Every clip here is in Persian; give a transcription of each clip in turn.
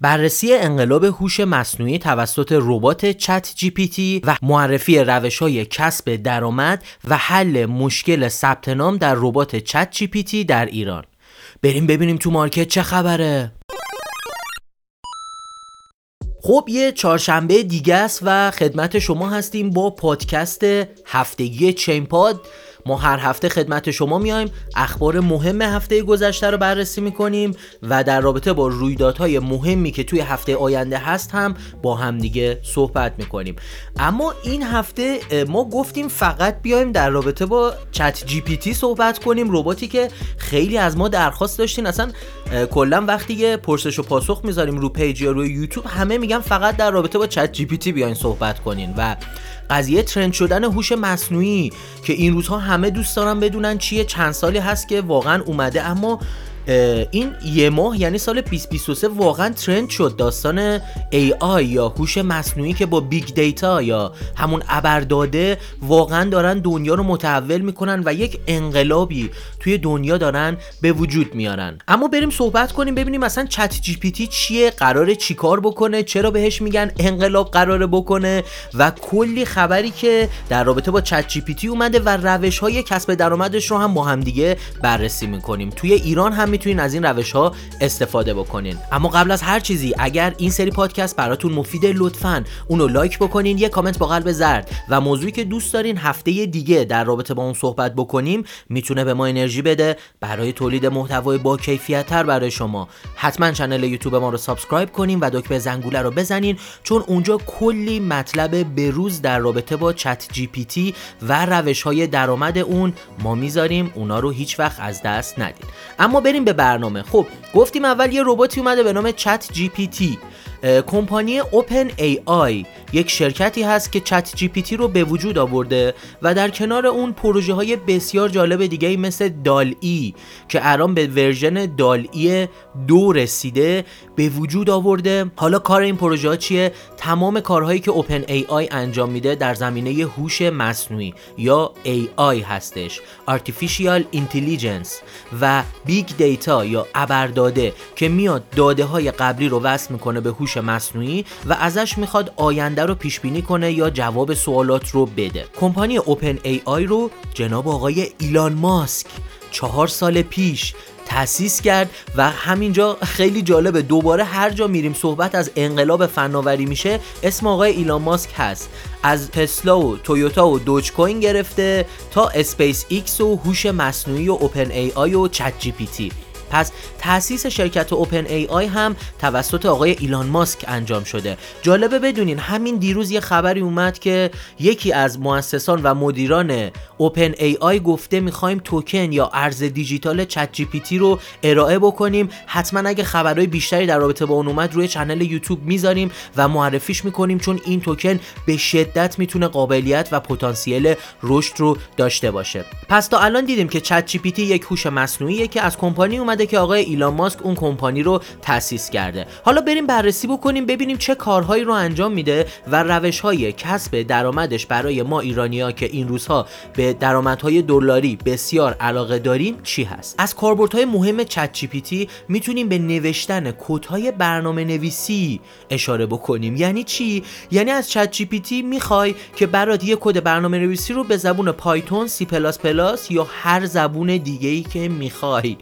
بررسی انقلاب هوش مصنوعی توسط ربات ChatGPT و معرفی روش های کسب درآمد و حل مشکل ثبت نام در ربات ChatGPT در ایران. بریم ببینیم تو market چه خبره. خب یه چهارشنبه دیگه است و خدمت شما هستیم با پادکست هفتگی ChainPod. ما هر هفته خدمت شما میایم اخبار مهم هفته گذشته رو بررسی می‌کنیم و در رابطه با رویدادهای مهمی که توی هفته آینده هست هم با هم دیگه صحبت می‌کنیم. اما این هفته ما گفتیم فقط بیایم در رابطه با ChatGPT صحبت کنیم رباتی که خیلی از ما درخواست داشتین. اصلا کلا وقتی که پرسش و پاسخ می‌ذاریم رو page یا روی یوتیوب همه میگن فقط در رابطه با ChatGPT بیاین صحبت کنین و قضیه trend شدن هوش مصنوعی که این روزها همه دوست دارن بدونن چیه. چند سالی هست که واقعا اومده اما این یه ماه یعنی سال 2023 واقعا trend شد. داستان AI یا هوش مصنوعی که با big data یا همون ابرداده واقعا دارن دنیا رو متحول می‌کنن و یک انقلابی توی دنیا دارن به وجود میارن. اما بریم صحبت کنیم ببینیم مثلا ChatGPT چیه قراره چیکار بکنه چرا بهش میگن انقلاب قراره بکنه و کلی خبری که در رابطه با ChatGPT اومده و روش های کسب درآمدش رو هم با هم دیگه بررسی می‌کنیم. توی ایران هم می‌تونین از این روش ها استفاده بکنین. اما قبل از هر چیزی اگر این سری پادکست براتون مفیده لطفا اونو like بکنین یه کامنت با قلب زرد. و موضوعی که دوست دارین هفته دیگه در رابطه با اون صحبت بکنیم می‌تونه به ما انرژی بده. برای تولید محتوای با کیفیت تر برای شما. حتما channel YouTube ما رو subscribe کنین و دکمه زنگوله رو بزنین چون اونجا کلی مطلب بروز در رابطه با ChatGPT و روش های درآمد اون ما می‌ذاریم. اونا رو هیچ وقت از دست ندین. اما بریم به برنامه. خب گفتیم اول یه رباتی اومده به نام ChatGPT. کمپانی OpenAI. یک شرکتی هست که ChatGPT رو به وجود آورده و در کنار اون پروژه های بسیار جالب دیگه مثل DALL-E که الان به version DALL-E دو رسیده به وجود آورده. حالا کار این پروژه ها چیه؟ تمام کارهایی که OpenAI انجام میده در زمینه هوش مصنوعی یا AI هستش. Artificial Intelligence و big data یا ابرداده که میاد داده های قبلی رو وصل می‌کنه به هوش مصنوعی و ازش می‌خواد آینده رو پیش بینی کنه یا جواب سوالات رو بده. کمپانی OpenAI رو جناب آقای ایلان ماسک چهار سال پیش تأسیس کرد و همینجا خیلی جالبه دوباره هر جا میریم صحبت از انقلاب فناوری میشه اسم آقای ایلان ماسک هست. از تسلا و تویوتا و Dogecoin گرفته تا اسپیس ایکس و هوش مصنوعی و OpenAI و ChatGPT. پس تاسیس شرکت OpenAI هم توسط آقای ایلان ماسک انجام شده. جالبه بدونین همین دیروز یه خبری اومد که یکی از مؤسسان و مدیران OpenAI گفته می‌خوایم توکن یا ارز دیجیتال ChatGPT رو ارائه بکنیم. حتما اگه خبرهای بیشتری در رابطه با اون اومد روی channel YouTube می‌ذاریم و معرفیش می‌کنیم چون این توکن به شدت می‌تونه قابلیت و پتانسیل رشد رو داشته باشه. پس تا الان دیدیم که ChatGPT یک هوش مصنوعیه که از کمپانی اومده که آقای ایلان ماسک اون کمپانی رو تأسیس کرده. حالا بریم بررسی بکنیم ببینیم چه کارهایی رو انجام میده و روش های کسب درآمدش برای ما ایرانیا که این روزها به درآمدهای دلاری بسیار علاقه داریم چی هست؟ از کاربردهای مهم ChatGPT می‌تونیم به نوشتن کدهای برنامه نویسی اشاره بکنیم. یعنی چی؟ یعنی از ChatGPT می‌خوای که برات یه کد برنامه نویسی رو به زبون پایتون سی پلاس پلاس یا هر زبون دیگه ای که می‌خوای.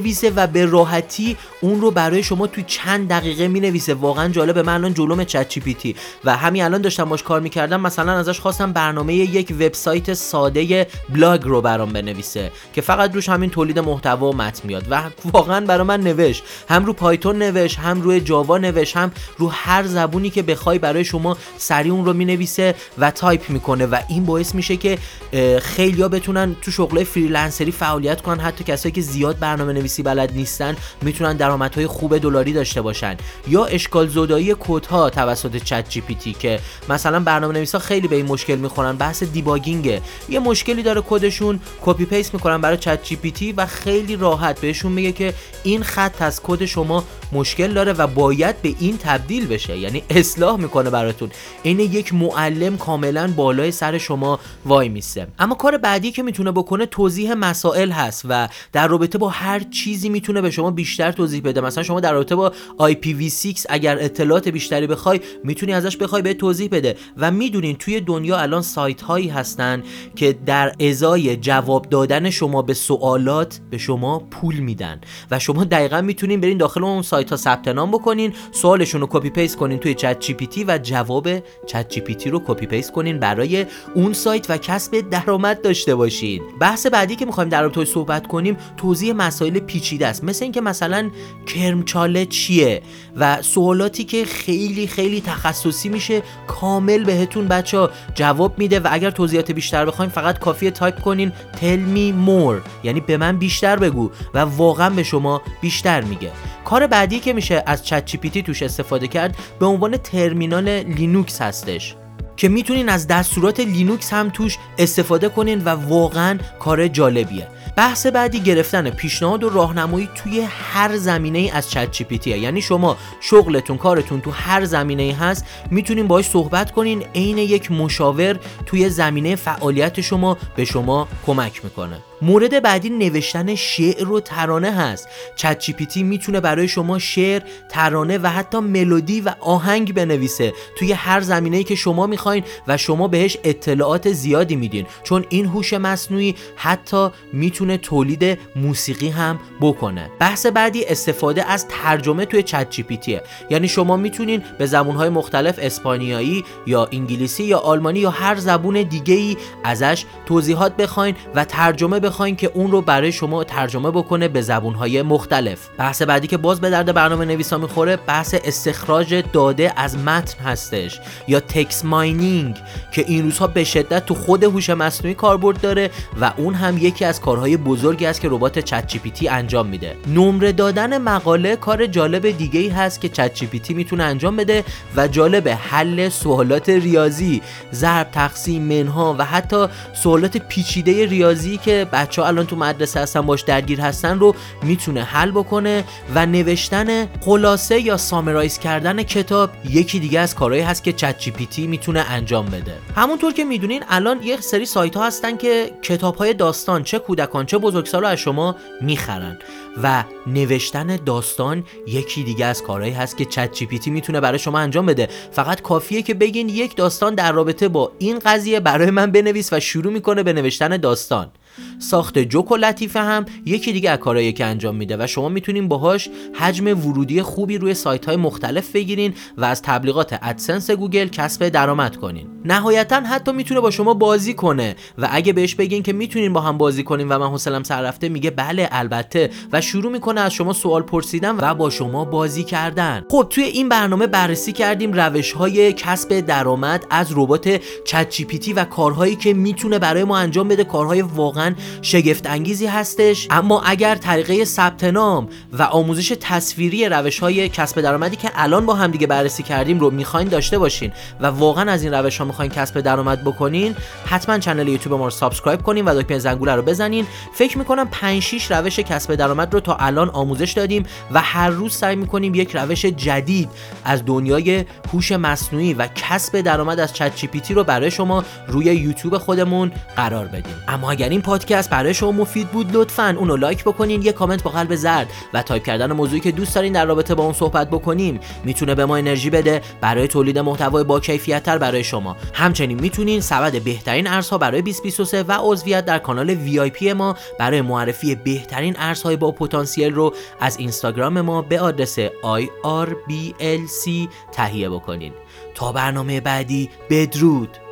بنویسه و به راحتی اون رو برای شما توی چند دقیقه می‌نویسه. واقعا جالبه من الان جلوم ChatGPT و همین الان داشتم باش کار می‌کردم. مثلا ازش خواستم برنامه یک وبسایت ساده بلاگ رو برام بنویسه که فقط روش همین تولید محتوا و متن میاد و واقعا برای من نوشت. هم رو Python نوشت هم روی Java نوشت هم رو هر زبونی که بخوای برای شما سریع اون رو می‌نویسه و تایپ می‌کنه و این باعث میشه که خیلیا بتونن تو شغل freelancer ی فعالیت کنن. حتی کسایی که زیاد برنامه نویسی بلد نیستن می‌تونن درآمدهای خوب دلاری داشته باشن. یا اشکال زدایی کدها توسط ChatGPT که مثلا برنامه نویسا خیلی به این مشکل می‌خورن بحث debugging یه مشکلی داره کدشون copy paste می‌کنن برای ChatGPT و خیلی راحت بهشون میگه که این خط از کد شما مشکل داره و باید به این تبدیل بشه. یعنی اصلاح می‌کنه براتون. این یک معلم کاملا بالای سر شما وای میسته اما کار بعدی که می‌تونه بکنه توضیح مسائل هست و در رابطه با هر چیزی می‌تونه به شما بیشتر توضیح بده. مثلا شما در رابطه با IPv6 اگر اطلاعات بیشتری بخوای می‌تونی ازش بخوای به توضیح بده. و می‌دونین توی دنیا الان سایت هایی هستن که در ازای جواب دادن شما به سوالات به شما پول میدن. و شما دقیقا می‌تونین برین داخل اون سایت ها ثبت نام بکنین سوالشون رو copy paste کنین توی ChatGPT و جواب ChatGPT رو copy paste کنین برای اون سایت و کسب درآمد داشته باشین. بحث بعدی که می‌خوایم در رابطه صحبت کنیم توضیح مسائل پیچیده است. مثل اینکه مثلا کرمچاله چیه؟ و سوالاتی که خیلی خیلی تخصصی میشه کامل بهتون بچه ها جواب میده و اگر توضیحات بیشتر بخوایم فقط کافیه تایپ کنین tell me more. یعنی به من بیشتر بگو و واقعا به شما بیشتر میگه. کار بعدی که میشه از ChatGPT توش استفاده کرد به عنوان terminal Linux هستش. که می‌تونین از دستورات لینوکس هم توش استفاده کنین و واقعا کار جالبیه. بحث بعدی گرفتن پیشنهاد و راهنمایی توی هر زمینه ای از ChatGPT یعنی شما شغلتون کارتون تو هر زمینه ای هست می‌تونین باهاش صحبت کنین عین یک مشاور توی زمینه فعالیت شما به شما کمک می‌کنه. مورد بعدی نوشتن شعر و ترانه هست. چت جی می‌تونه برای شما شعر ترانه و حتی ملودی و آهنگ بنویسه توی هر زمینه ای که شما می‌خواین و شما بهش اطلاعات زیادی میدین. چون این هوش مصنوعی حتی می‌تونه تولید موسیقی هم بکنه. بحث بعدی استفاده از ترجمه توی چت جی یعنی شما می‌تونین به زبونهای مختلف اسپانیایی یا انگلیسی یا آلمانی یا هر زبون دیگه ای ازش توضیحات بخواین و ترجمه بخواین که اون رو برای شما ترجمه بکنه به زبونهای مختلف. بحث بعدی که باز به درد برنامه نویسا می‌خوره بحث استخراج داده از متن هستش یا تکس ماینینگ که این روزها به شدت تو خود هوش مصنوعی کاربرد داره و اون هم یکی از کارهای بزرگی است که ربات چت انجام میده. نمره دادن مقاله کار جالب دیگه ای هست که چت جی می‌تونه انجام بده و جالب حل سوالات ریاضی ضرب تقسیم منها و حتی سوالات پیچیده ریاضی که بچه ها الان تو مدرسه هستن باش درگیر هستن رو می‌تونه حل بکنه و نوشتن خلاصه یا سامرایز کردن کتاب یکی دیگه از کارهایی هست که چت GPT می‌تونه انجام بده. همونطور که می‌دونین الان یه سری سایت ها هستن که کتاب های داستان چه کودکان چه بزرگسال از شما می‌خرن. و نوشتن داستان یکی دیگه از کارهایی هست که ChatGPT می‌تونه برای شما انجام بده. فقط کافیه که بگین یک داستان در رابطه با این قضیه برای من بنویس و شروع می‌کنه به نوشتن داستان. ساخت جوک و لطیفه هم یکی دیگه از کارهایی که انجام میده و شما می‌تونین باهاش حجم ورودی خوبی روی سایت های مختلف بگیرین و از تبلیغات AdSense گوگل کسب درآمد کنین. نهایتا حتی می‌تونه با شما بازی کنه و اگه بهش بگین که می‌تونین با هم بازی کنین و من حوصلم سر رفته میگه بله البته و شروع می‌کنه از شما سوال پرسیدن و با شما بازی کردن. خب توی این برنامه بررسی کردیم روش های کسب درآمد از ربات چت و کارهایی که می‌تونه برای ما انجام بده کارهای واقعا شگفت انگیزی هستش اما اگر طریقه ثبت نام و آموزش تصویری روش های کسب درآمدی که الان با هم دیگه بررسی کردیم رو می‌خواین داشته باشین و واقعا از این روش ها می‌خواین کسب درآمد بکنین حتما کانال یوتیوب ما رو subscribe کنین و دکمه زنگوله رو بزنین. فکر می‌کنم 5 6 روش کسب درآمد رو تا الان آموزش دادیم و هر روز سعی می‌کنیم یک روش جدید از دنیای هوش مصنوعی و کسب درآمد از ChatGPT رو برای شما روی یوتیوب خودمون قرار بدیم. اما اگر این پادکست برای شما مفید بود لطفا اونو لایک بکنین یه کامنت با قلب زرد و تایپ کردن موضوعی که دوست دارین در رابطه با اون صحبت بکنیم می‌تونه به ما انرژی بده برای تولید محتوای با کیفیت تر برای شما. همچنین می‌تونین سبد بهترین ارزها برای 2023 و عضویت در کانال VIP ما برای معرفی بهترین ارزهای با پتانسیل رو از اینستاگرام ما به آدرس IRBLC تهیه بکنین. تا برنامه بعدی بدرود!